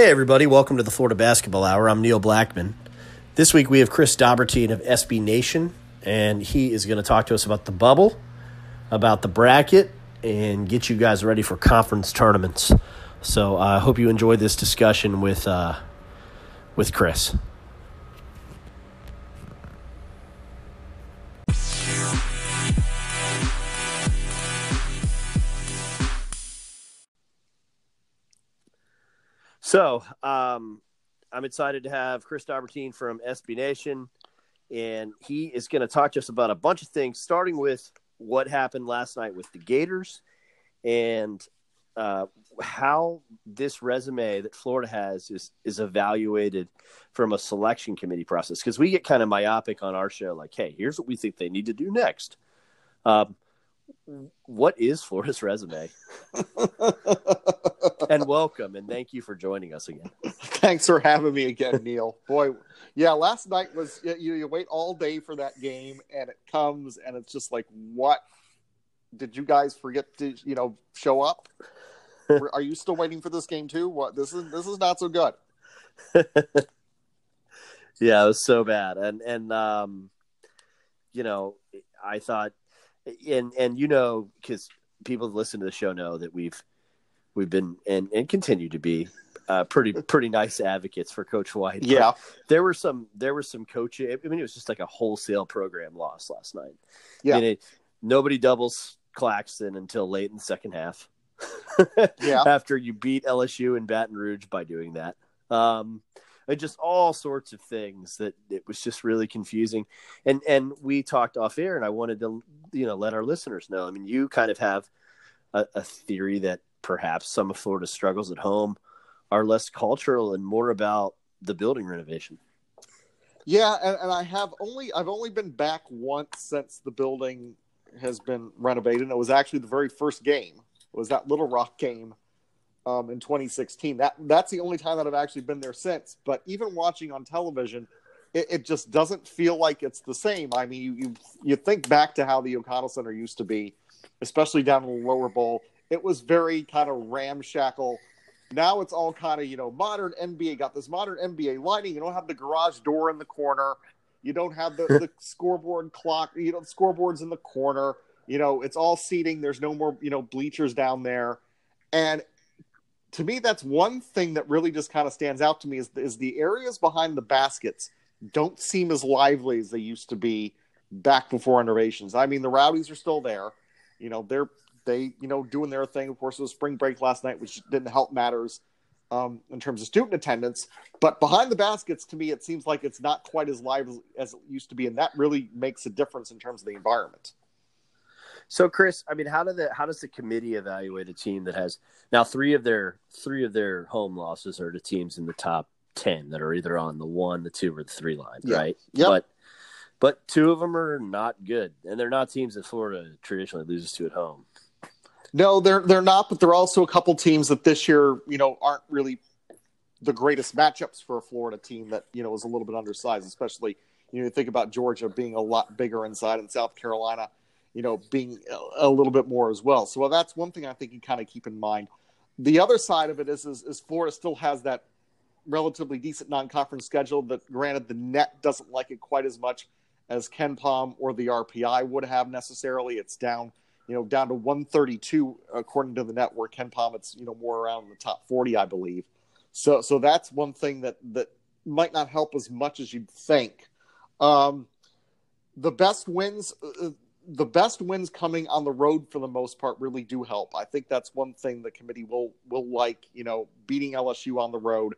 Hey, everybody, welcome to the Florida Basketball Hour. I'm Neil Blackman. This week we have Chris Dobbertean of SB Nation, and he is going to talk to us about the bubble, about the bracket, and get you guys ready for conference tournaments. So I uh, hope you enjoy this discussion with, uh, with Chris. So, um, I'm excited to have Chris Dobbertean from SB Nation, and he is going to talk to us about a bunch of things, starting with what happened last night with the Gators and uh, how this resume that Florida has is is evaluated from a selection committee process. Because we get kind of myopic on our show, like, hey, here's what we think they need to do next. Um, what is Florida's resume? and welcome, and thank you for joining us again. Thanks for having me again, Neil. Boy, yeah, last night was you, you wait all day for that game, and it comes, and it's just like, what? Did you guys forget to you know show up? Are you still waiting for this game too? What this is this is not so good. yeah, it was so bad, and and um, you know, I thought and and you know because people that listen to the show know that we've we've been and and continue to be uh, pretty pretty nice advocates for Coach White. Yeah, there were some there were some coaching. I mean, it was just like a wholesale program loss last night. Yeah, I mean, it, nobody doubles Claxton until late in the second half. yeah, after you beat LSU and Baton Rouge by doing that. Um, just all sorts of things that it was just really confusing. And and we talked off air, and I wanted to you know let our listeners know. I mean, you kind of have a, a theory that perhaps some of Florida's struggles at home are less cultural and more about the building renovation. Yeah, and, and I have only I've only been back once since the building has been renovated. And it was actually the very first game. It was that Little Rock game um, in 2016. That that's the only time that I've actually been there since. But even watching on television, it, it just doesn't feel like it's the same. I mean, you, you you think back to how the O'Connell Center used to be, especially down in the lower bowl. It was very kind of ramshackle. Now it's all kind of you know modern NBA. Got this modern NBA lighting. You don't have the garage door in the corner. You don't have the, the scoreboard clock. You know, scoreboards in the corner. You know, it's all seating. There's no more you know bleachers down there, and to me, that's one thing that really just kind of stands out to me is, is the areas behind the baskets don't seem as lively as they used to be back before renovations. I mean, the rowdies are still there. You know, they're they you know doing their thing. Of course, it was spring break last night, which didn't help matters um, in terms of student attendance. But behind the baskets, to me, it seems like it's not quite as lively as it used to be, and that really makes a difference in terms of the environment. So, Chris, I mean, how do the how does the committee evaluate a team that has now three of their three of their home losses are to teams in the top ten that are either on the one, the two, or the three line, yeah. right? Yeah. But but two of them are not good, and they're not teams that Florida traditionally loses to at home. No, they're they're not, but they're also a couple teams that this year, you know, aren't really the greatest matchups for a Florida team that you know is a little bit undersized, especially you know think about Georgia being a lot bigger inside and South Carolina you know, being a, little bit more as well. So well, that's one thing I think you kind of keep in mind. The other side of it is, is, is Florida still has that relatively decent non-conference schedule. That granted, the net doesn't like it quite as much as KenPom or the RPI would have necessarily. It's down, you know, down to 132 according to the network. KenPom, it's you know more around the top 40, I believe. So so that's one thing that that might not help as much as you'd think. Um, the best wins. The best wins coming on the road for the most part really do help. I think that's one thing the committee will will like, you know, beating LSU on the road,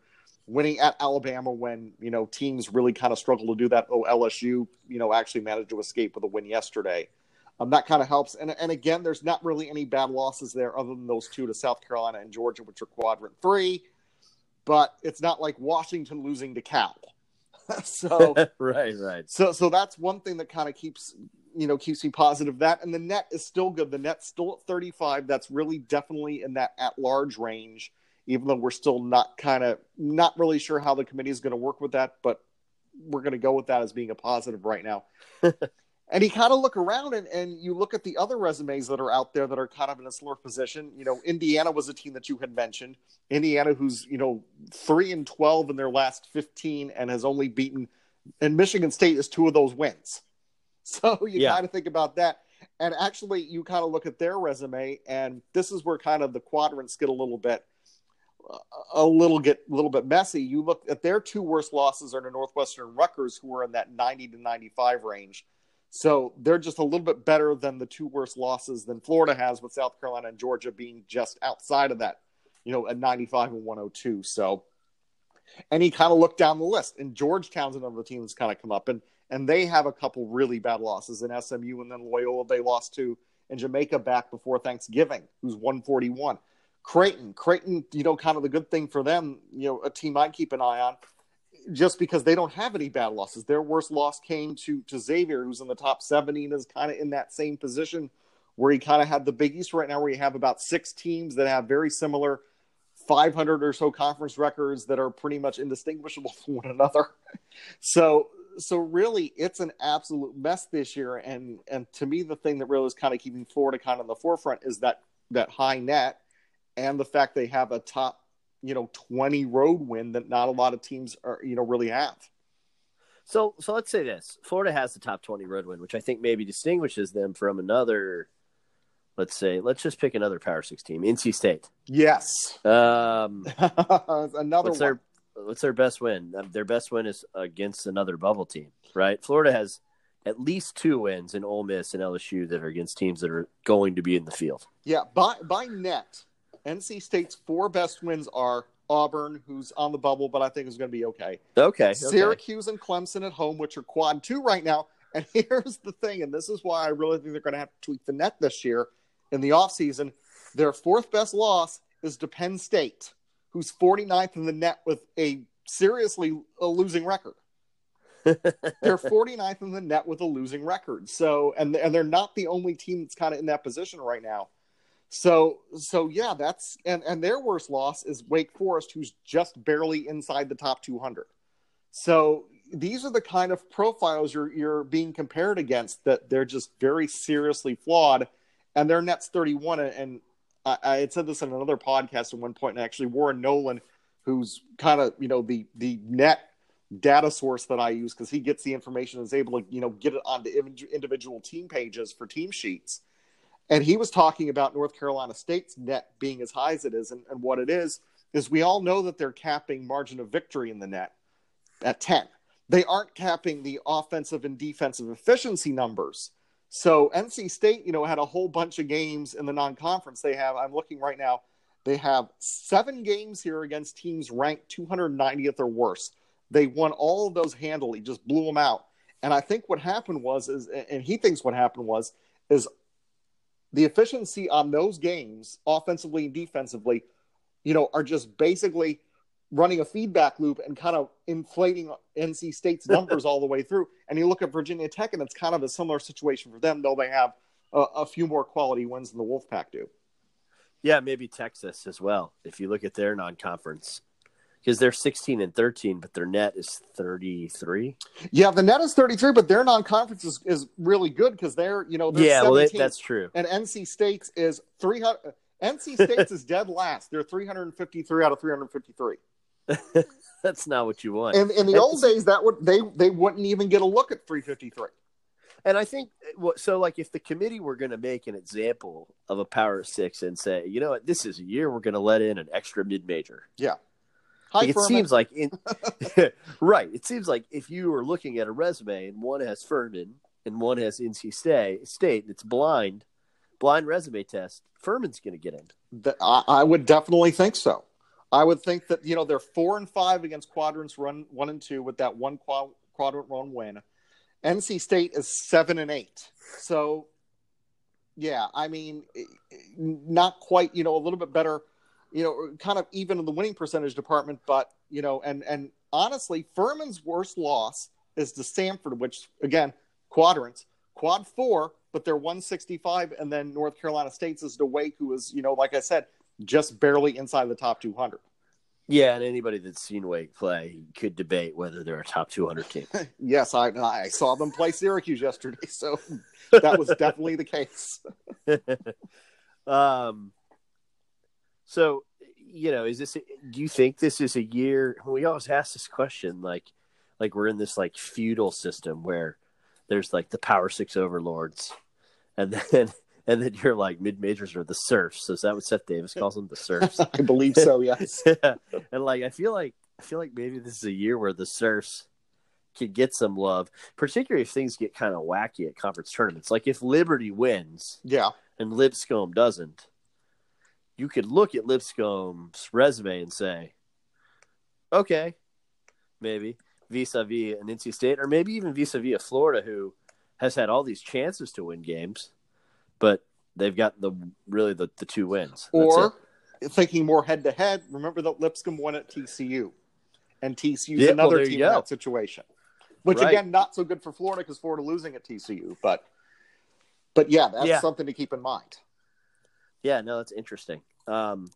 winning at Alabama when, you know, teams really kind of struggle to do that. Oh, LSU, you know, actually managed to escape with a win yesterday. Um, that kind of helps. And and again, there's not really any bad losses there other than those two to South Carolina and Georgia, which are quadrant three. But it's not like Washington losing to Cal. so right, right. So so that's one thing that kind of keeps you know keeps me positive that and the net is still good the net's still at 35 that's really definitely in that at large range even though we're still not kind of not really sure how the committee is going to work with that but we're going to go with that as being a positive right now and you kind of look around and, and you look at the other resumes that are out there that are kind of in a similar position. You know, Indiana was a team that you had mentioned. Indiana, who's you know three and twelve in their last fifteen, and has only beaten, and Michigan State is two of those wins. So you yeah. kind of think about that, and actually you kind of look at their resume, and this is where kind of the quadrants get a little bit uh, a little get a little bit messy. You look at their two worst losses are to Northwestern Rutgers, who are in that 90 to 95 range. So they're just a little bit better than the two worst losses than Florida has, with South Carolina and Georgia being just outside of that, you know, at 95 and 102. So, and he kind of looked down the list, and Georgetown's another team that's kind of come up, and and they have a couple really bad losses in SMU, and then Loyola they lost to, and Jamaica back before Thanksgiving, who's 141. Creighton, Creighton, you know, kind of the good thing for them, you know, a team I keep an eye on, just because they don't have any bad losses. Their worst loss came to to Xavier, who's in the top 70 and is kind of in that same position where he kind of had the Big East right now, where you have about six teams that have very similar 500 or so conference records that are pretty much indistinguishable from one another. So, so really, it's an absolute mess this year. And and to me, the thing that really is kind of keeping Florida kind of in the forefront is that that high net and the fact they have a top, you know, 20 road win that not a lot of teams are, you know, really have. So, so let's say this: Florida has the top 20 road win, which I think maybe distinguishes them from another. Let's say, let's just pick another Power Six team, NC State. Yes. Um, another what's one. Their, what's their best win? Um, their best win is against another bubble team, right? Florida has at least two wins in Ole Miss and LSU that are against teams that are going to be in the field. Yeah, by by net, NC State's four best wins are Auburn, who's on the bubble, but I think is going to be okay. Okay. Syracuse okay. and Clemson at home, which are quad two right now. And here's the thing, and this is why I really think they're going to have to tweak the net this year in the offseason. Their fourth best loss is to Penn State, who's 49th in the net with a seriously a losing record. they're 49th in the net with a losing record. So, and and they're not the only team that's kind of in that position right now. So so yeah, that's and and their worst loss is Wake Forest, who's just barely inside the top 200. So these are the kind of profiles you're you're being compared against that they're just very seriously flawed, and their net's 31. And I, I had said this in another podcast at one point, and actually Warren Nolan, who's kind of you know the the net data source that I use because he gets the information and is able to you know get it onto individual team pages for team sheets and he was talking about North Carolina State's net being as high as it is. And, and what it is, is we all know that they're capping margin of victory in the net at 10. They aren't capping the offensive and defensive efficiency numbers. So NC State, you know, had a whole bunch of games in the non-conference. They have, I'm looking right now, they have seven games here against teams ranked 290th or worse. They won all of those handily, just blew them out. And I think what happened was, is, and he thinks what happened was, is the efficiency on those games, offensively and defensively, you know, are just basically running a feedback loop and kind of inflating NC State's numbers all the way through. And you look at Virginia Tech, and it's kind of a similar situation for them, though they have a, a few more quality wins than the Wolfpack do. Yeah, maybe Texas as well. If you look at their non-conference because they're 16 and 13, but their net is 33. Yeah, the net is 33, but their non-conference is, is really good because they're you know they're yeah, well that's true. And NC State's is 300. NC State's is dead last. They're 353 out of 353. that's not what you want. In, in the old days, that would they they wouldn't even get a look at 353. And I think eh, so. Like, if the committee were going to make an example of a Power Six and say, you know what, this is a year we're going to let in an extra mid major. Yeah like it seems like in, right. It seems like if you are looking at a resume and one has Furman and one has NC State, State, it's blind, blind resume test. Furman's going to get in. I, I would definitely think so. I would think that you know they're four and five against quadrants run one and two with that one quad, quadrant run win. NC State is seven and eight. So, yeah, I mean, not quite. You know, a little bit better you know, kind of even in the winning percentage department. But you know, and and honestly, Furman's worst loss is to Samford, which again, quadrants, quad four, but they're 165, and then North Carolina State's is to Wake, who is you know, like I said, just barely inside the top 200. Yeah, and anybody that's seen Wake play could debate whether they're a top 200 team. yes, I I saw them play Syracuse yesterday, so that was definitely the case. um, so you know, is this? Do you think this is a year? We always ask this question, like, like we're in this like feudal system where there's like the Power Six overlords, and then and then you're like mid majors are the serfs. So is that what Seth Davis calls them, the serfs? I believe so. Yes. yeah. And like I feel like I feel like maybe this is a year where the serfs could get some love, particularly if things get kind of wacky at conference tournaments. Like if Liberty wins, yeah, and Lipscomb doesn't, you could look at Lipscomb's resume and say, okay, maybe vis-a-vis an NC State, or maybe even vis-a-vis a Florida who has had all these chances to win games, but they've got the really the, the two wins. Or thinking more head to head, remember that Lipscomb won at TCU, and TCU's Yeah, another you team in that situation. Which Right. again, not so good for Florida because Florida losing at TCU, but but yeah, that's Yeah. something to keep in mind. Yeah, no, that's interesting. Um,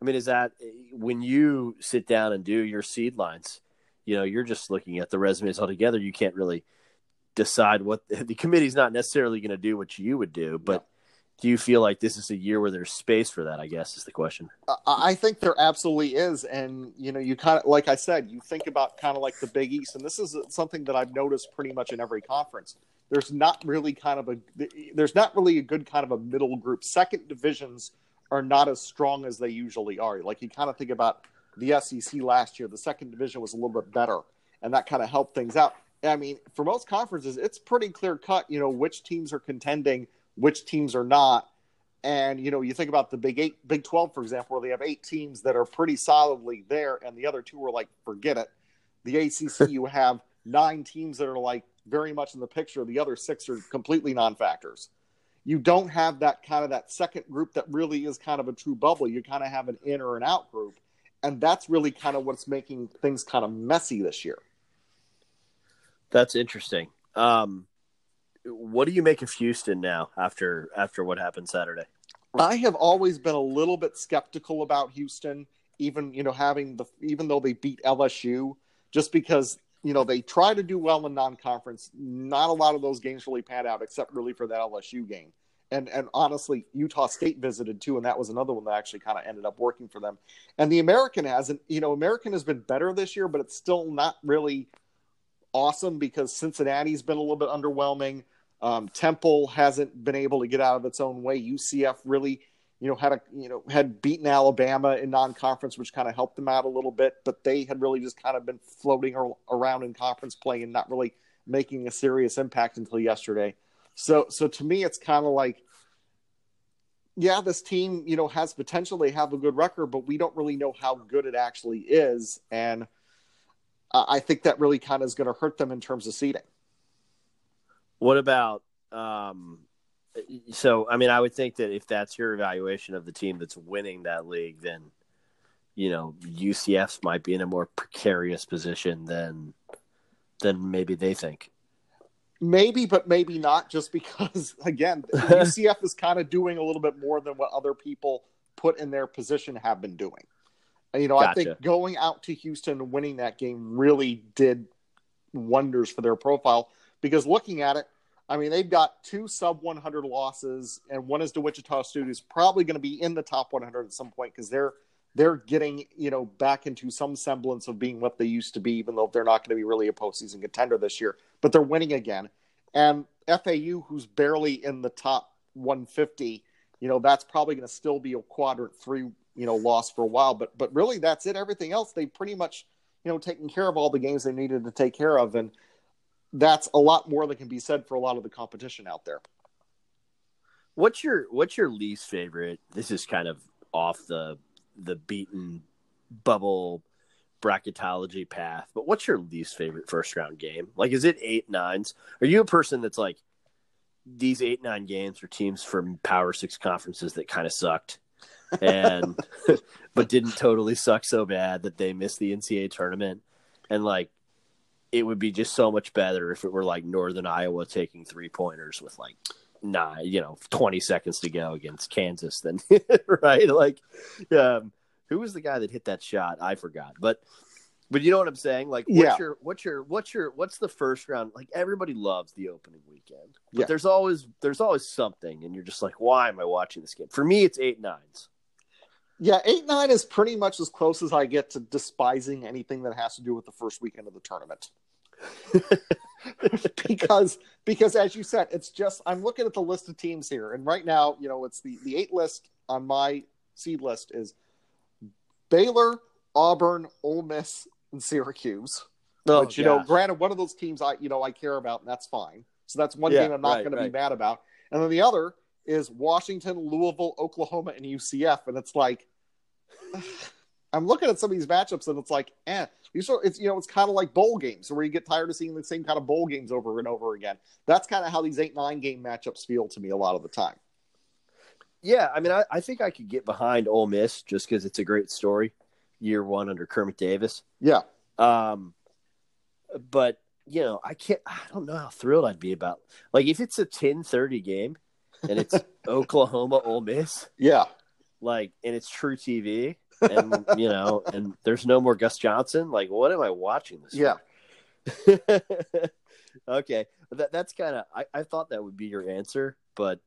I mean, is that when you sit down and do your seed lines, you know, you're just looking at the resumes altogether. You can't really decide what the committee's not necessarily going to do what you would do, but do you feel like this is a year where there's space for that? I guess is the question. I- I think there absolutely is, and you know, you kind of like I said, you think about kind of like the Big East, and this is something that I've noticed pretty much in every conference. There's not really kind of a there's not really a good kind of a middle group. Second divisions are not as strong as they usually are. Like you kind of think about the SEC last year, the second division was a little bit better, and that kind of helped things out. I mean, for most conferences, it's pretty clear cut. You know which teams are contending, which teams are not. And you know, you think about the Big Eight, Big Twelve, for example, where they have eight teams that are pretty solidly there, and the other two are like, forget it. The ACC, you have nine teams that are like very much in the picture. The other six are completely non-factors. You don't have that kind of that second group that really is kind of a true bubble. You kind of have an in or an out group, and that's really kind of what's making things kind of messy this year. That's interesting. Um, what do you make of Houston now after after what happened Saturday? I have always been a little bit skeptical about Houston, even you know having the even though they beat LSU, just because you know they try to do well in non-conference. Not a lot of those games really pan out, except really for that LSU game. And and honestly, Utah State visited too, and that was another one that actually kind of ended up working for them. And the American hasn't, you know, American has been better this year, but it's still not really awesome because Cincinnati's been a little bit underwhelming. Um, Temple hasn't been able to get out of its own way. UCF really, you know, had a you know had beaten Alabama in non-conference, which kind of helped them out a little bit. But they had really just kind of been floating ar- around in conference play and not really making a serious impact until yesterday. So, so to me, it's kind of like, yeah, this team, you know, has potential. They have a good record, but we don't really know how good it actually is, and uh, I think that really kind of is going to hurt them in terms of seeding. What about um so I mean I would think that if that's your evaluation of the team that's winning that league then you know UCF might be in a more precarious position than than maybe they think. Maybe, but maybe not, just because again, UCF is kind of doing a little bit more than what other people put in their position have been doing. You know, I think going out to Houston and winning that game really did wonders for their profile because looking at it, I mean, they've got two sub 100 losses, and one is to Wichita State, who's probably going to be in the top 100 at some point because they're they're getting you know back into some semblance of being what they used to be, even though they're not going to be really a postseason contender this year. But they're winning again, and FAU, who's barely in the top 150, you know that's probably going to still be a quadrant three you know loss for a while. But but really, that's it. Everything else, they pretty much you know taken care of all the games they needed to take care of, and that's a lot more that can be said for a lot of the competition out there. What's your what's your least favorite? This is kind of off the the beaten bubble bracketology path, but what's your least favorite first round game? Like is it eight nines? Are you a person that's like these eight nine games are teams from power six conferences that kind of sucked and but didn't totally suck so bad that they missed the NCAA tournament and like it would be just so much better if it were like Northern Iowa taking three pointers with like nine, you know, 20 seconds to go against Kansas then, right? Like, um, who was the guy that hit that shot? I forgot, but but you know what I'm saying? Like, what's Yeah. your what's your what's your what's the first round? Like, everybody loves the opening weekend, but Yeah. there's always there's always something, and you're just like, why am I watching this game? For me, it's eight nines. Yeah, eight nine is pretty much as close as I get to despising anything that has to do with the first weekend of the tournament. because because as you said, it's just I'm looking at the list of teams here, and right now, you know, it's the the eight list on my seed list is Baylor, Auburn, Ole Miss, and Syracuse. Oh, which you know, granted, one of those teams I you know I care about, and that's fine. So that's one Yeah, game I'm not right, going to right. be mad about. And then the other is Washington, Louisville, Oklahoma, and UCF, and it's like I'm looking at some of these matchups, and it's like, eh, these are it's you know it's kind of like bowl games where you get tired of seeing the same kind of bowl games over and over again. That's kind of how these eight nine game matchups feel to me a lot of the time. Yeah, I mean, I, I think I could get behind Ole Miss just because it's a great story. Year one under Kermit Davis. Yeah, Um, but you know, I can't. I don't know how thrilled I'd be about like if it's a ten thirty game and it's Oklahoma Ole Miss, yeah, like, and it's truTV, and you know, and there's no more Gus Johnson. Like, what am I watching this? yeah. okay, that that's kind of. I, I thought that would be your answer, but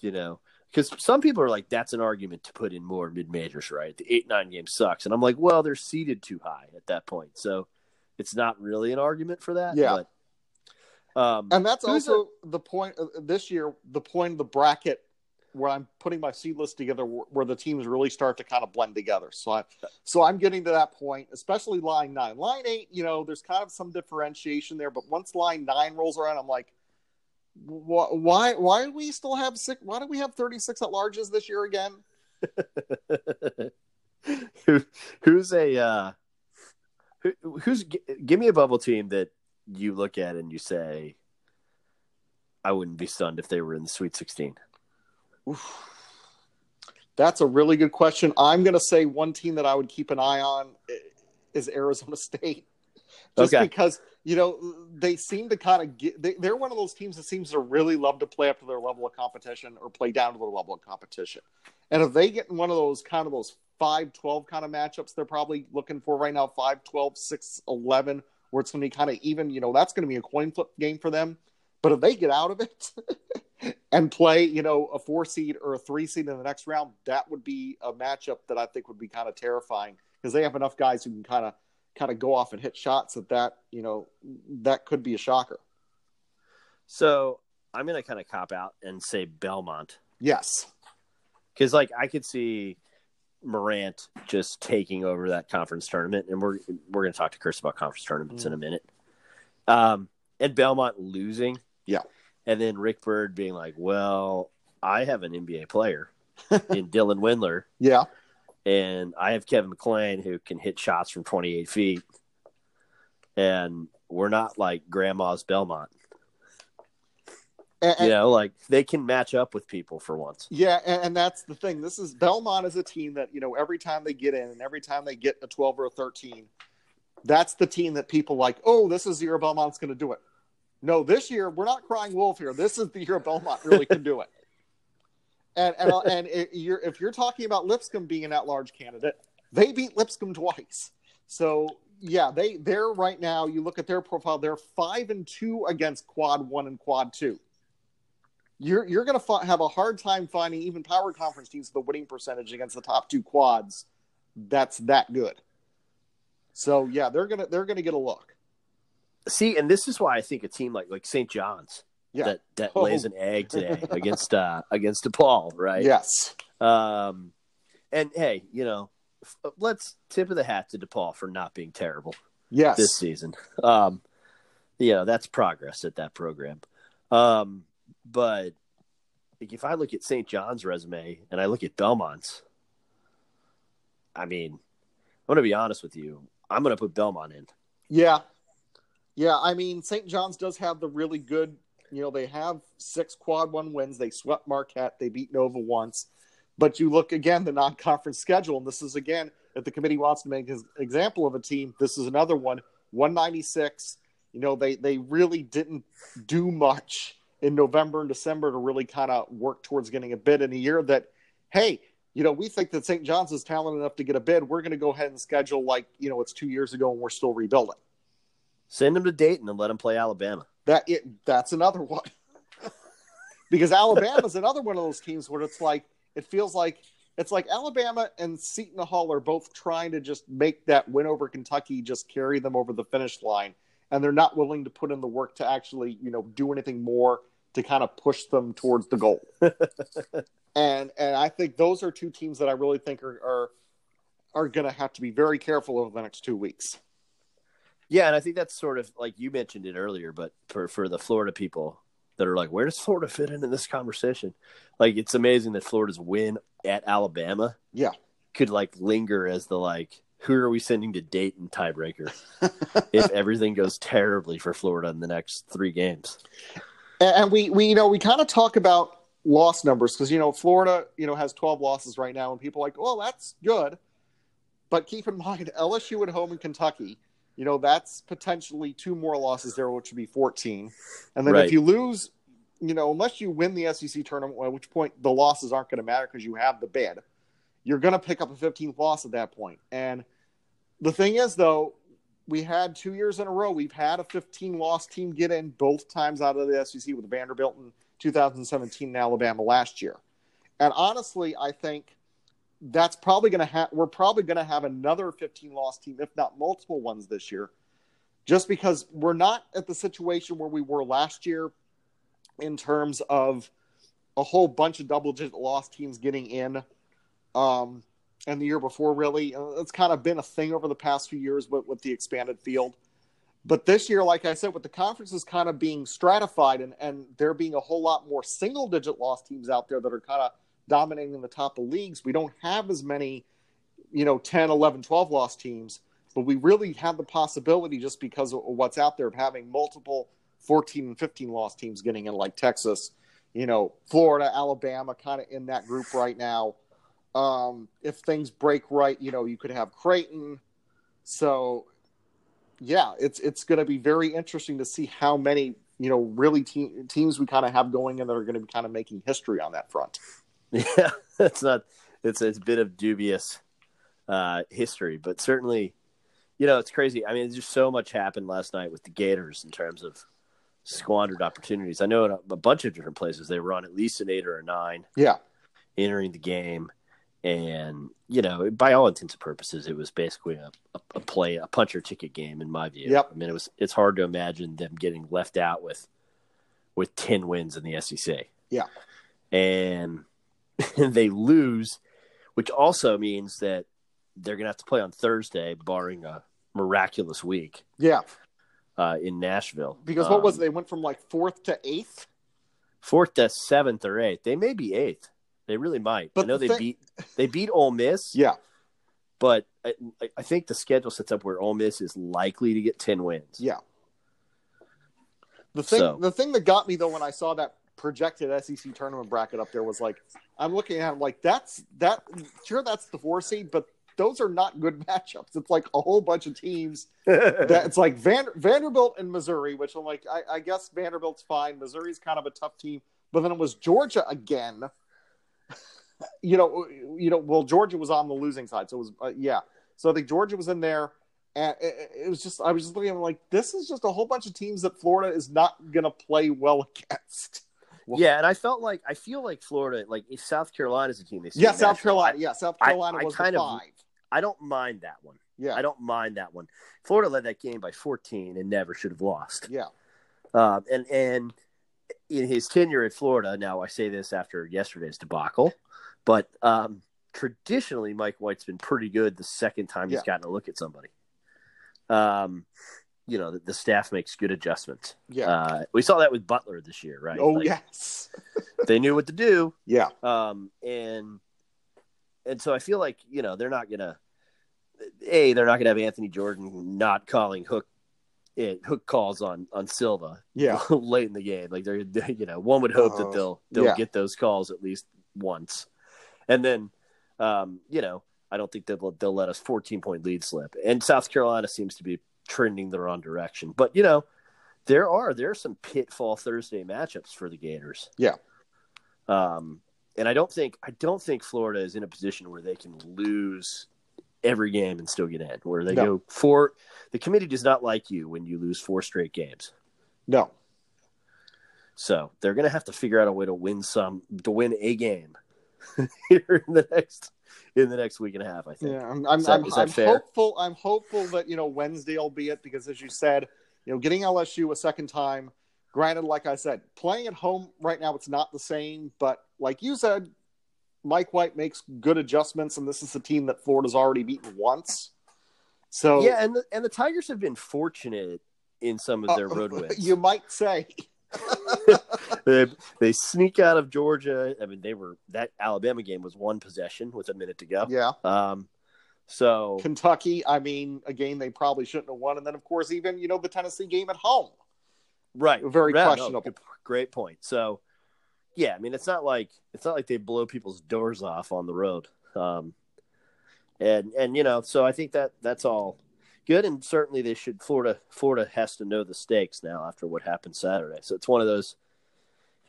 you know, because some people are like, that's an argument to put in more mid majors, right? The eight nine game sucks, and I'm like, well, they're seated too high at that point, so it's not really an argument for that. Yeah. But, um, And that's also the point uh, this year, the point of the bracket where I'm putting my seed list together where, where the teams really start to kind of blend together. So I so I'm getting to that point, especially line nine. Line eight, you know, there's kind of some differentiation there, but once line nine rolls around, I'm like, wh- why why do we still have six why do we have 36 at larges this year again? Who, who's a uh, who, who's give me a bubble team that you look at and you say, I wouldn't be stunned if they were in the Sweet Sixteen. Oof. That's a really good question. I'm going to say one team that I would keep an eye on eh, is Arizona State. Just Okay. because, you know, they seem to kind of get, they, they're one of those teams that seems to really love to play up to their level of competition or play down to their level of competition. And if they get in one of those kind of those 5 12 kind of matchups, they're probably looking for right now 5 12, 6 11, where it's going to be kind of even, you know, that's going to be a coin flip game for them. But if they get out of it and play, you know, a four seed or a three seed in the next round, that would be a matchup that I think would be kind of terrifying because they have enough guys who can kind of kind of go off and hit shots that that you know that could be a shocker. So I'm gonna kind of cop out and say Belmont Yes. because like I could see Morant just taking over that conference tournament, and we're we're gonna talk to Chris about conference tournaments in a minute. Um, and Belmont losing, Yeah. and then Rick Byrd being like, "Well, I have an NBA player in Dylan Windler, Yeah. and I have Kevin McClain who can hit shots from 28 feet, and we're not like Grandma's Belmont, And, you know, like they can match up with people for once." Yeah, and, and that's the thing. This is Belmont is a team that you know every time they get in and every time they get a twelve or a thirteen, that's the team that people like. Oh, this is the year Belmont's going to do it. No, this year we're not crying wolf here. This is the year Belmont really can do it. And and uh, and it, you're, if you're talking about Lipscomb being an at-large candidate, they beat Lipscomb twice. So yeah, they they're right now. You look at their profile; they're five and two against Quad One and Quad Two you're you're going to have a hard time finding even power conference teams with a winning percentage against the top two quads. That's that good. So yeah, they're gonna they're gonna get a look. See, and this is why I think a team like like St. John's Yeah. that that Oh. lays an egg today against uh against DePaul, right? Yes. Um, and hey, you know, f- let's tip of the hat to DePaul for not being terrible Yes. this season. Um, you know, that's progress at that program. Um, but like, if I look at St. John's resume and I look at Belmont's, I mean, I'm going to be honest with you. I'm going to put Belmont in. Yeah. Yeah, I mean St. John's does have the really good, you know, they have six quad one wins. They swept Marquette, they beat Nova once. But you look again the non-conference schedule, and this is again if the committee wants to make an example of a team, this is another one. 196. You know, they they really didn't do much in November and December to really kind of work towards getting a bid in a year that, hey, you know, we think that St. John's is talented enough to get a bid. We're going to go ahead and schedule like, you know, it's two years ago and we're still rebuilding. Send them to Dayton and let them play Alabama. That it, that's another one. because Alabama's another one of those teams where it's like it feels like it's like Alabama and Seton Hall are both trying to just make that win over Kentucky just carry them over the finish line, and they're not willing to put in the work to actually, you know, do anything more to kind of push them towards the goal. and and I think those are two teams that I really think are are, are going to have to be very careful over the next two weeks. Yeah, and I think that's sort of like you mentioned it earlier, but for for the Florida people that are like, where does Florida fit into this conversation? Like, it's amazing that Florida's win at Alabama, yeah, could like linger as the like, who are we sending to Dayton tiebreaker if everything goes terribly for Florida in the next three games? And we we you know we kind of talk about loss numbers because you know Florida you know has 12 losses right now, and people are like, well, that's good, but keep in mind LSU at home in Kentucky you know, that's potentially two more losses there, which would be 14. And then right. if you lose, you know, unless you win the SEC tournament, at which point the losses aren't going to matter because you have the bid, you're going to pick up a 15th loss at that point. And the thing is, though, we had two years in a row, we've had a 15 loss team get in both times out of the SEC with Vanderbilt in 2017 and Alabama last year. And honestly, I think that's probably going to have we're probably going to have another 15 loss team if not multiple ones this year just because we're not at the situation where we were last year in terms of a whole bunch of double digit loss teams getting in um and the year before really uh, it's kind of been a thing over the past few years with, with the expanded field but this year like i said with the conferences kind of being stratified and, and there being a whole lot more single digit loss teams out there that are kind of dominating the top of leagues. We don't have as many, you know, 10, 11, 12 loss teams, but we really have the possibility just because of what's out there of having multiple 14 and 15 loss teams getting in, like Texas, you know, Florida, Alabama, kind of in that group right now. Um, if things break right, you know, you could have Creighton. So, yeah, it's it's going to be very interesting to see how many you know really te- teams we kind of have going in that are going to be kind of making history on that front. Yeah, it's not. It's it's a bit of dubious uh, history, but certainly, you know, it's crazy. I mean, just so much happened last night with the Gators in terms of squandered opportunities. I know in a, a bunch of different places they were on at least an eight or a nine. Yeah, entering the game, and you know, by all intents and purposes, it was basically a, a, a play, a puncher ticket game in my view. Yep. I mean, it was. It's hard to imagine them getting left out with with ten wins in the SEC. Yeah, and they lose, which also means that they're going to have to play on Thursday, barring a miraculous week. Yeah. Uh, in Nashville. Because what um, was it? They went from like fourth to eighth? Fourth to seventh or eighth. They may be eighth. They really might. But I know the they thing... beat they beat Ole Miss. Yeah. But I, I think the schedule sets up where Ole Miss is likely to get ten wins. Yeah. The thing, so. the thing that got me though when I saw that projected SEC tournament bracket up there was like, I'm looking at it like that's that. Sure, that's the four seed, but those are not good matchups. It's like a whole bunch of teams. that it's like Van, Vanderbilt and Missouri, which I'm like, I, I guess Vanderbilt's fine. Missouri's kind of a tough team, but then it was Georgia again. You know, you know. Well, Georgia was on the losing side, so it was uh, yeah. So I think Georgia was in there, and it, it was just I was just looking at like this is just a whole bunch of teams that Florida is not going to play well against. Well, yeah, and I felt like I feel like Florida, like if South Carolina's a team. They yeah, South Carolina. Yeah, South Carolina I, was I kind of, five. I don't mind that one. Yeah, I don't mind that one. Florida led that game by 14 and never should have lost. Yeah, um, and and in his tenure at Florida, now I say this after yesterday's debacle, but um, traditionally Mike White's been pretty good the second time he's yeah. gotten a look at somebody. Um, you know the, the, staff makes good adjustments. Yeah, uh, we saw that with Butler this year, right? Oh like, yes, they knew what to do. Yeah, um, and and so I feel like you know they're not gonna a they're not gonna have Anthony Jordan not calling hook it, hook calls on on Silva. Yeah, late in the game, like they're you know one would hope uh, that they'll they'll yeah. get those calls at least once, and then um, you know I don't think they'll they'll let us 14 point lead slip. And South Carolina seems to be trending the wrong direction. But you know, there are there are some pitfall Thursday matchups for the Gators. Yeah. Um, and I don't think I don't think Florida is in a position where they can lose every game and still get in. Where they No. go four, the committee does not like you when you lose four straight games. No. So they're going to have to figure out a way to win some to win a game here in the next in the next week and a half. I think. Yeah, I'm I'm, that- I'm, I'm hopeful. I'm hopeful that you know Wednesday will be it because, as you said, you know, getting LSU a second time. Granted, like I said, playing at home right now it's not the same, but like you said, Mike White makes good adjustments, and this is a team that Florida's already beaten once. So Yeah, and the, and the Tigers have been fortunate in some of their uh, road wins. you might say, they, they sneak out of Georgia. I mean, they were that Alabama game was one possession with a minute to go. yeah. Um, so Kentucky, I mean, a game they probably shouldn't have won, and then of course even you know the Tennessee game at home. right, Very Yeah, no, questionable. good- great point. So, yeah, I mean, it's not like it's not like they blow people's doors off on the road. Um, and and you know, so I think that that's all good, and certainly they should. Florida Florida has to know the stakes now after what happened Saturday. So it's one of those.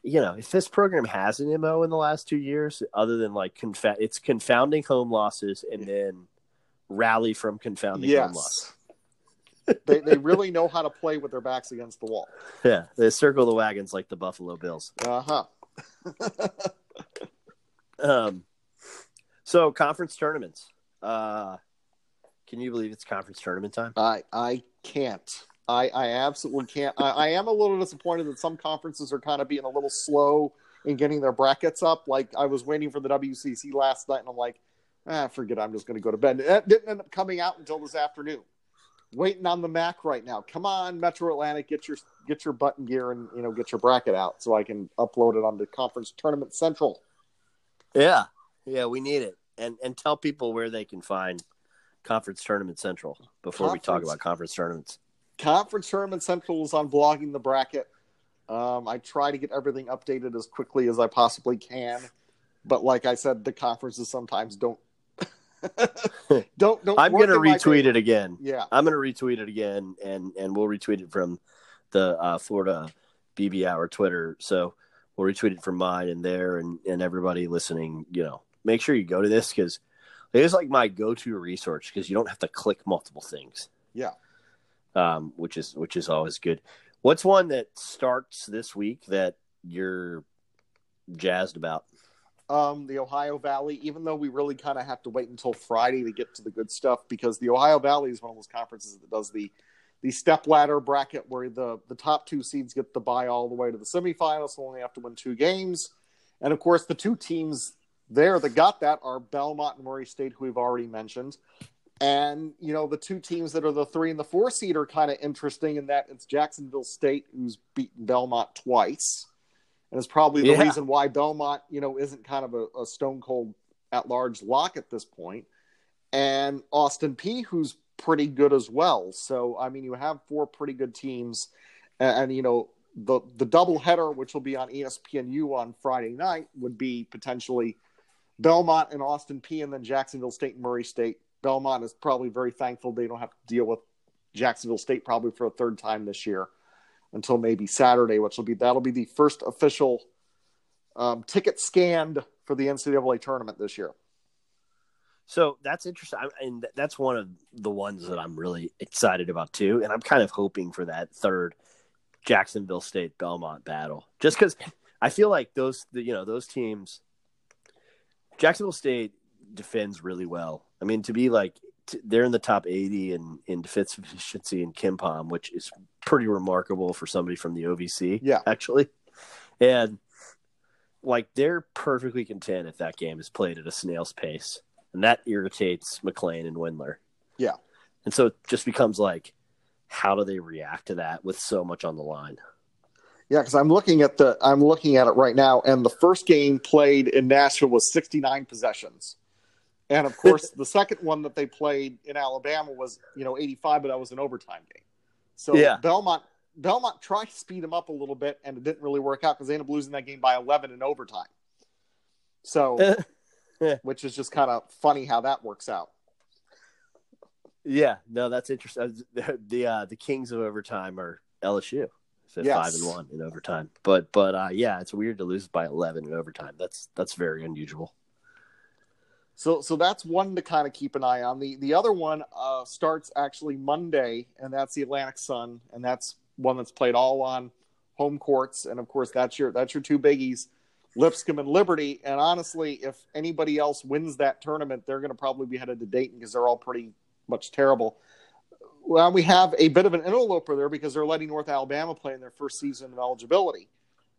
You know, if this program has an mo in the last two years, other than like confa- it's confounding home losses and then rally from confounding home losses. They they really know how to play with their backs against the wall. Yeah, they circle the wagons like the Buffalo Bills. Uh huh. Um, so conference tournaments. Uh, can you believe it's conference tournament time? I I can't. I I absolutely can't. I, I am a little disappointed that some conferences are kind of being a little slow in getting their brackets up. Like I was waiting for the WCC last night, and I'm like, ah, forget. it. I'm just going to go to bed. That didn't end up coming out until this afternoon. Waiting on the MAAC right now. Come on, Metro Atlantic, get your get your button gear and you know get your bracket out so I can upload it onto Conference Tournament Central. Yeah, yeah, we need it, and and tell people where they can find conference tournament central before we talk about conference tournaments. Conference Tournament Central is on blogging the bracket. Um, I try to get everything updated as quickly as I possibly can, but like I said, the conferences sometimes don't don't don't. I'm gonna retweet it again. Yeah, I'm gonna retweet it again, and and we'll retweet it from the uh, Florida BB Hour Twitter. So we'll retweet it from mine and there, and and everybody listening, you know, make sure you go to this because it is like my go-to research because you don't have to click multiple things. Yeah. um, which is which is always good. What's one that starts this week that you're jazzed about? Um, the Ohio Valley. Even though we really kind of have to wait until Friday to get to the good stuff, because the Ohio Valley is one of those conferences that does the the step ladder bracket where the the top two seeds get the bye all the way to the semifinals, so only have to win two games. And of course, the two teams there that got that are Belmont and Murray State, who we've already mentioned. And you know, the two teams that are the three and the four seed are kind of interesting in that it's Jacksonville State who's beaten Belmont twice, and it's probably the Yeah. reason why Belmont, you know, isn't kind of a, a stone cold at large lock at this point. And Austin Peay, who's pretty good as well. So I mean, you have four pretty good teams, and, and you know the the double header, which will be on ESPNU on Friday night, would be potentially Belmont and Austin Peay, and then Jacksonville State and Murray State. Belmont is probably very thankful they don't have to deal with Jacksonville State probably for a third time this year until maybe Saturday, which will be that'll be the first official um, ticket scanned for the NCAA tournament this year. So that's interesting, I- and that's one of the ones that I'm really excited about too. And I'm kind of hoping for that third Jacksonville State Belmont battle, just because I feel like those, you know, those teams. Jacksonville State defends really well. I mean, to be like they're in the top 80 in in defense efficiency in KenPom, which is pretty remarkable for somebody from the OVC. Yeah. actually, and like they're perfectly content if that game is played at a snail's pace, and that irritates McClain and Windler. Yeah. and so it just becomes like, how do they react to that with so much on the line? Yeah, because I'm looking at the I'm looking at it right now, and the first game played in Nashville was 69 possessions, and of course the second one that they played in Alabama was you know 85, but that was an overtime game. So Yeah. Belmont Belmont tried to speed them up a little bit, and it didn't really work out because they ended up losing that game by 11 in overtime. So, which is just kind of funny how that works out. Yeah, no, that's interesting. The the, uh, the kings of overtime are LSU. at Yes. five and one in overtime. But but uh, yeah, it's weird to lose by eleven in overtime. That's that's very unusual. So so that's one to kind of keep an eye on. The the other one uh, starts actually Monday, and that's the Atlantic Sun, and that's one that's played all on home courts, and of course that's your that's your two biggies, Lipscomb and Liberty. And honestly, if anybody else wins that tournament, they're going to probably be headed to Dayton because they're all pretty much terrible. Well, we have a bit of an interloper there because they're letting North Alabama play in their first season of eligibility.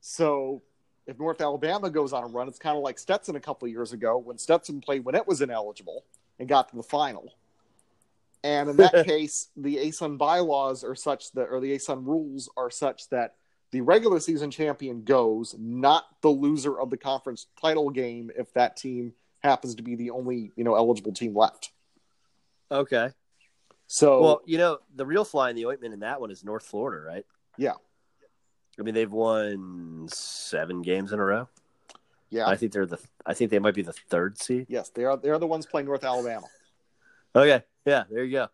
So if North Alabama goes on a run, it's kind of like Stetson a couple of years ago when Stetson played when it was ineligible and got to the final. And in that case, the ASUN bylaws are such that, or the ASUN rules are such that the regular season champion goes, not the loser of the conference title game, if that team happens to be the only you know eligible team left. Okay. So Well, you know, the real fly in the ointment in that one is North Florida, right? Yeah. I mean, they've won seven games in a row. yeah, I think they're the. I think they might be the third seed. yes, they are. They are the ones playing North Alabama. Okay. Yeah. There you go.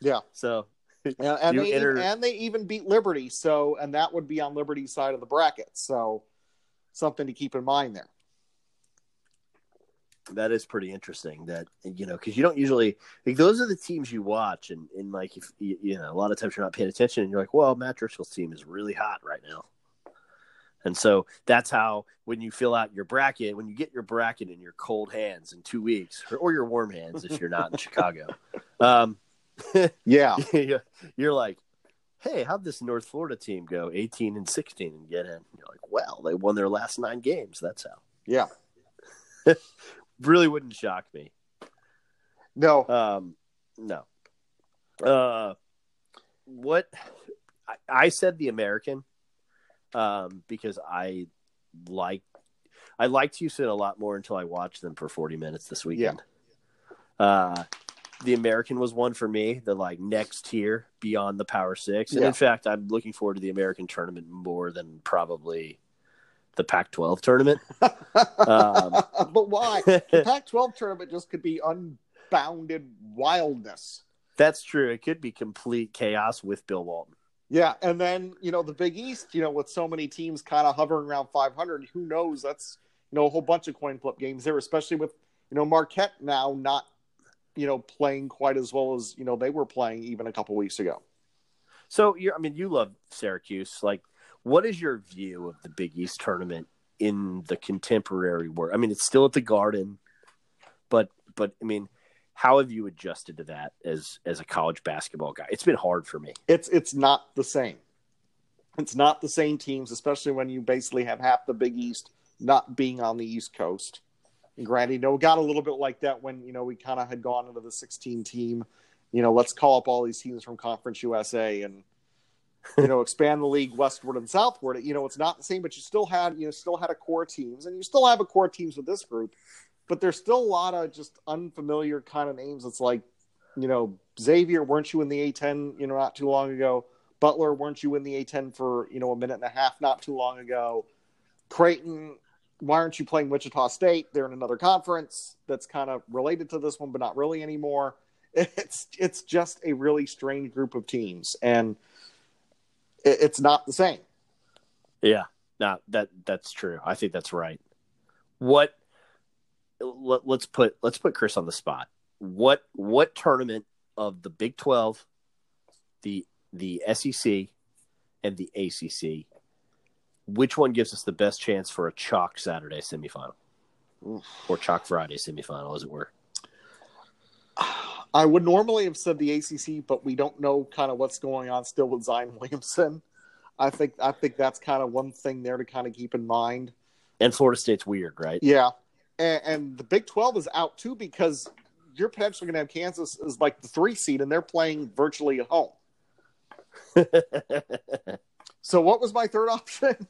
Yeah. So And, and they enter- and they even beat Liberty, so and that would be on Liberty's side of the bracket. So something to keep in mind there. That is pretty interesting. That you know, because you don't usually like those are the teams you watch, and and like if you, you know, a lot of times you're not paying attention, and you're like, well, Matt Driscoll's team is really hot right now. And so that's how when you fill out your bracket, when you get your bracket in your cold hands in two weeks, or, or your warm hands if you're not in Chicago, um, Yeah, you're you're like, hey, how'd this North Florida team go 18 and 16 and get in? You're like, well, they won their last nine games. That's how. yeah. Really wouldn't shock me. No, Um, no. Uh, what I, I said the American, um, because I like I liked Houston a lot more until I watched them for forty minutes this weekend. Uh, the American was one for me, the like next tier beyond the Power Six, and Yeah. in fact, I'm looking forward to the American tournament more than probably the Pac-12 tournament. Um, but why? The Pac-12 tournament just could be unbounded wildness. That's true. It could be complete chaos with Bill Walton. Yeah, and then you know the Big East, you know, with so many teams kind of hovering around 500, who knows? That's you know a whole bunch of coin flip games there, especially with you know Marquette now not you know playing quite as well as you know they were playing even a couple weeks ago. So you're, I mean, you love Syracuse. Like, what is your view of the Big East tournament in the contemporary world? I mean, it's still at the Garden, but but I mean, how have you adjusted to that as as a college basketball guy? It's been hard for me. It's it's not the same. It's not the same teams, especially when you basically have half the Big East not being on the East Coast. And granted, you know, it got a little bit like that when you know we kind of had gone into the 16 team. You know, let's call up all these teams from Conference USA and you know expand the league westward and southward. You know, it's not the same, but you still had you know still had a core teams, and you still have a core teams with this group. But there's still a lot of just unfamiliar kind of names. It's like, you know, Xavier, weren't you in the A10? You know, not too long ago. Butler, weren't you in the A10 for you know a minute and a half not too long ago? Creighton, why aren't you playing Wichita State? They're in another conference that's kind of related to this one, but not really anymore. It's it's just a really strange group of teams, and it, it's not the same. Yeah, no, that that's true. I think that's right. What? Let, let's put let's put Chris on the spot. What what tournament of the Big Twelve, the the SEC, and the ACC, which one gives us the best chance for a chalk Saturday semifinal, Oof. or chalk Friday semifinal, as it were? I would normally have said the ACC, but we don't know kind of what's going on still with Zion Williamson. I think I think that's kind of one thing there to kind of keep in mind. And Florida State's weird, right? Yeah, and, and the Big Twelve is out too because you're potentially going to have Kansas as like the three seed, and they're playing virtually at home. So what was my third option?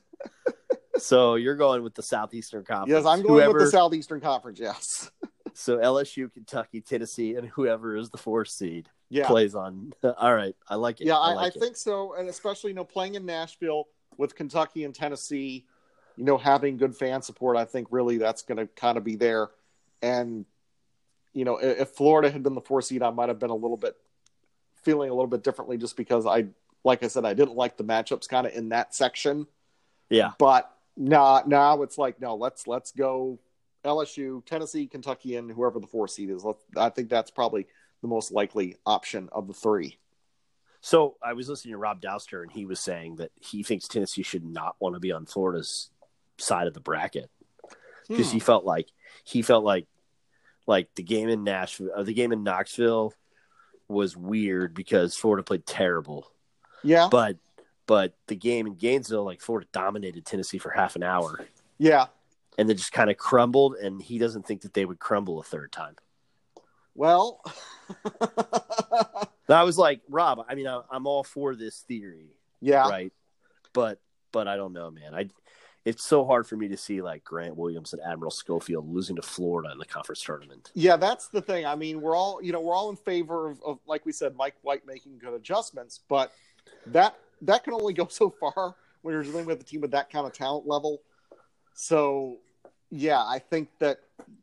so you're going with the Southeastern Conference. yes, I'm going Whoever- with the Southeastern Conference. Yes. So LSU, Kentucky, Tennessee, and whoever is the fourth seed Yeah. plays on. All right, I like it. Yeah, I, I, like it. think so, and especially you know playing in Nashville with Kentucky and Tennessee, you know having good fan support, I think really that's going to kind of be there. And you know, if, if Florida had been the four seed, I might have been a little bit feeling a little bit differently just because I like I said, I didn't like the matchups kind of in that section. Yeah. But now, now it's like no, let's let's go LSU, Tennessee, Kentucky, and whoever the four seed is. I think that's probably the most likely option of the three. So I was listening to Rob Dauster, and he was saying that he thinks Tennessee should not want to be on Florida's side of the bracket because Hmm. he felt like he felt like like the game in Nashville, uh, the game in Knoxville was weird because Florida played terrible, Yeah, but but the game in Gainesville, like Florida dominated Tennessee for half an hour yeah. And then just kind of crumbled, and he doesn't think that they would crumble a third time. Well, I was like, Rob, I mean, I, I'm all for this theory, yeah, right? But but I don't know, man. I it's so hard for me to see like Grant Williams and Admiral Schofield losing to Florida in the conference tournament. yeah. That's the thing. I mean, we're all you know we're all in favor of, of like we said, Mike White making good adjustments, but that that can only go so far when you're dealing with a team with that kind of talent level. So, yeah, I think that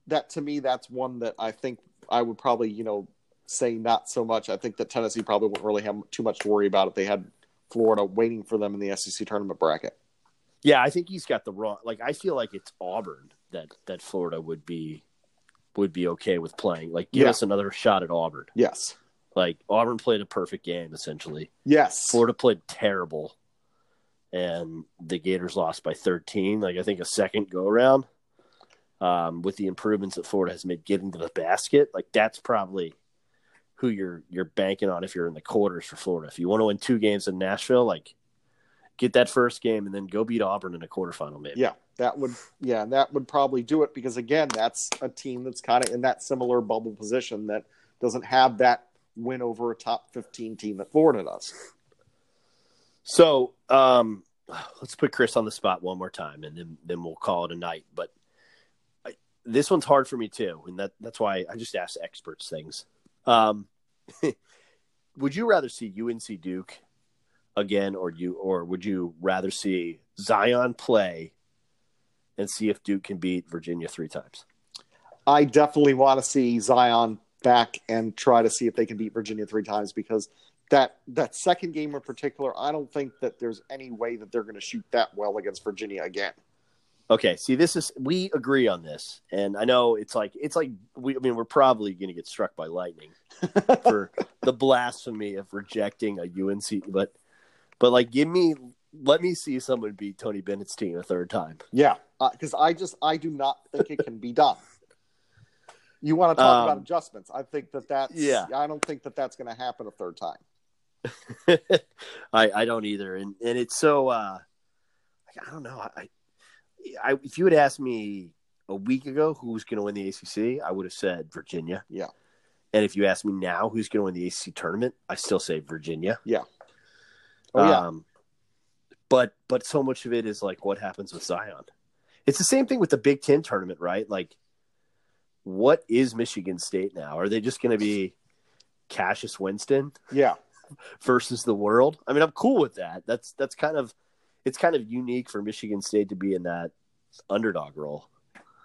that to me that's one that I think I would probably you know say not so much. I think that Tennessee probably wouldn't really have too much to worry about if they had Florida waiting for them in the SEC tournament bracket. Yeah, I think he's got the wrong. Like, I feel like it's Auburn that that Florida would be would be okay with playing. Like, give Yeah. us another shot at Auburn. Yes, Like, Auburn played a perfect game essentially. yes, Florida played terrible, and the Gators lost by 13. Like I think a second go around, um, with the improvements that Florida has made getting to the basket, like that's probably who you're you're banking on if you're in the quarters for Florida. If you want to win two games in Nashville, like get that first game and then go beat Auburn in a quarterfinal, maybe. Yeah, that would yeah, that would probably do it because again, that's a team that's kind of in that similar bubble position that doesn't have that win over a top 15 team that Florida does. So um, let's put Chris on the spot one more time, and then then we'll call it a night. But I, this one's hard for me too, and that that's why I just ask experts things. Um, would you rather see UNC Duke again, or you, or would you rather see Zion play and see if Duke can beat Virginia three times? I definitely want to see Zion back and try to see if they can beat Virginia three times because that that second game in particular, I don't think that there's any way that they're going to shoot that well against Virginia again. Okay, see, this is we agree on this, and I know it's like it's like we. I mean, we're probably going to get struck by lightning for the blasphemy of rejecting a UNC, but but like, give me, let me see someone beat Tony Bennett's team a third time. Yeah, because I just I do not think it can be done. You want to talk Um, about adjustments? I think that that's Yeah. I don't think that that's going to happen a third time. I I don't either, and and it's so uh, I don't know. I, I if you had asked me a week ago who's going to win the ACC, I would have said Virginia. Yeah. And if you ask me now who's going to win the ACC tournament, I still say Virginia. Oh yeah, Um, but but so much of it is like what happens with Zion. It's the same thing with the Big Ten tournament, right? Like, what is Michigan State now? Are they just going to be Cassius Winston yeah, versus the world? I mean, I'm cool with that. That's that's kind of it's kind of unique for Michigan State to be in that underdog role.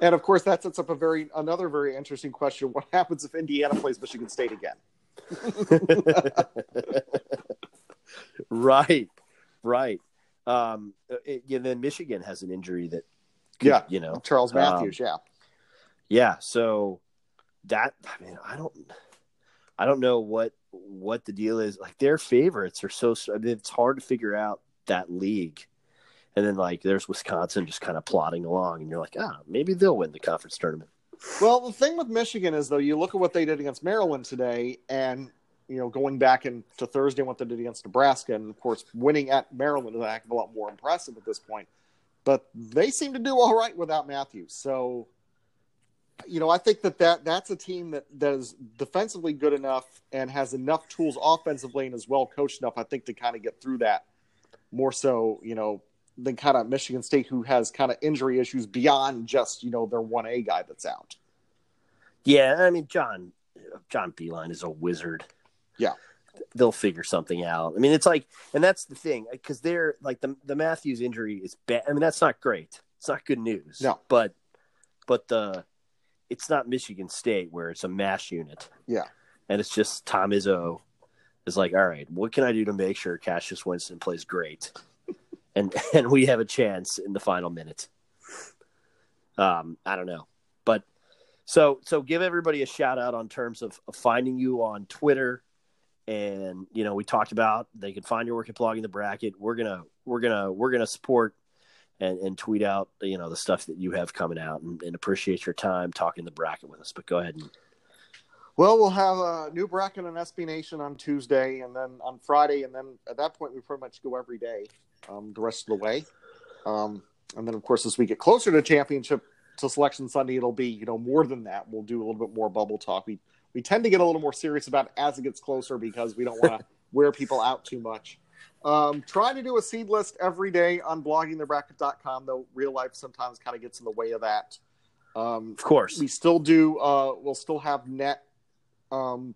and of course that sets up a very another very interesting question: What happens if Indiana plays Michigan State again? right, right. Um, it, and then Michigan has an injury that, could, Yeah. you know, Charles Matthews, yeah, Yeah, so that I mean, I don't I don't know what what the deal is. Like their favorites are so I mean, it's hard to figure out that league. And then like there's Wisconsin just kind of plodding along and you're like, "Ah, maybe they'll win the conference tournament." Well, the thing with Michigan is though, you look at what they did against Maryland today, and you know, going back into Thursday, what they did against Nebraska, and of course, winning at Maryland is a heck of a lot more impressive at this point. But they seem to do all right without Matthews. So, you know, I think that, that that's a team that, that is defensively good enough and has enough tools offensively and is well coached enough, I think, to kind of get through that more so, you know, than kind of Michigan State, who has kind of injury issues beyond just, you know, their 1A guy that's out. Yeah, I mean John John Beilein is a wizard. Yeah. They'll figure something out. I mean, it's like, and that's the thing, because they're like the the Matthews injury is bad. I mean, that's not great. It's not good news. No. but but the it's not Michigan State where it's a mash unit. Yeah. and it's just Tom Izzo is like, all right, what can I do to make sure Cassius Winston plays great, and and we have a chance in the final minute. Um, I don't know, but so so give everybody a shout out on terms of, of finding you on Twitter, and you know we talked about they can find your work at blogging the bracket. We're gonna we're gonna we're gonna support and, and tweet out you know the stuff that you have coming out and, and appreciate your time talking the bracket with us. But go ahead and Well, we'll have a new bracket on SB Nation on Tuesday, and then on Friday, and then at that point we pretty much go every day, um, the rest of the way. Um, and then, of course, as we get closer to championship to selection Sunday, it'll be you know more than that. We'll do a little bit more bubble talk. We we tend to get a little more serious about it as it gets closer because we don't want to wear people out too much. Um, trying to do a seed list every day on bloggingthebracket.com, though real life sometimes kind of gets in the way of that. Um, of course we still do. Uh, we'll still have net um,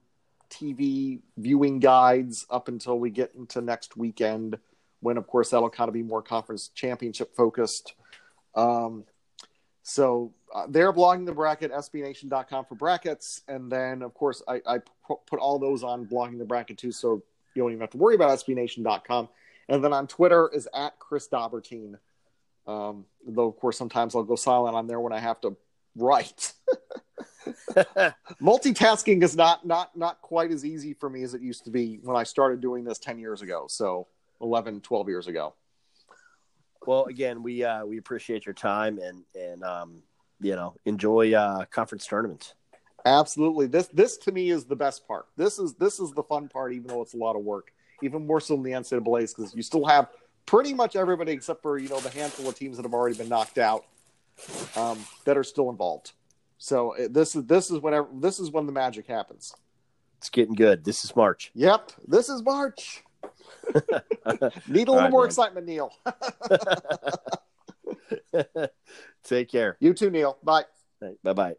TV viewing guides up until we get into next weekend, when of course that'll kind of be more conference championship focused. Um, so uh, they're blogging the bracket, sbnation.com for brackets. And then, of course, I, I put all those on blogging the bracket too. So you don't even have to worry about sbnation.com. And then on Twitter is at Chris Dobbertean. Um, though, of course, sometimes I'll go silent on there when I have to write. Multitasking is not, not, not quite as easy for me as it used to be when I started doing this 10 years ago. So 11, 12 years ago. Well, again, we uh, we appreciate your time and and um, you know enjoy uh, conference tournaments. Absolutely. This this to me is the best part. This is this is the fun part, even though it's a lot of work. Even more so than the NCAA's because you still have pretty much everybody except for you know the handful of teams that have already been knocked out um, that are still involved. So uh, this is this is whenever this is when the magic happens. It's getting good. This is March. Yep, this is March. Need a little right, more man. excitement, Neil. Take care. You too, Neil. Bye. Bye bye.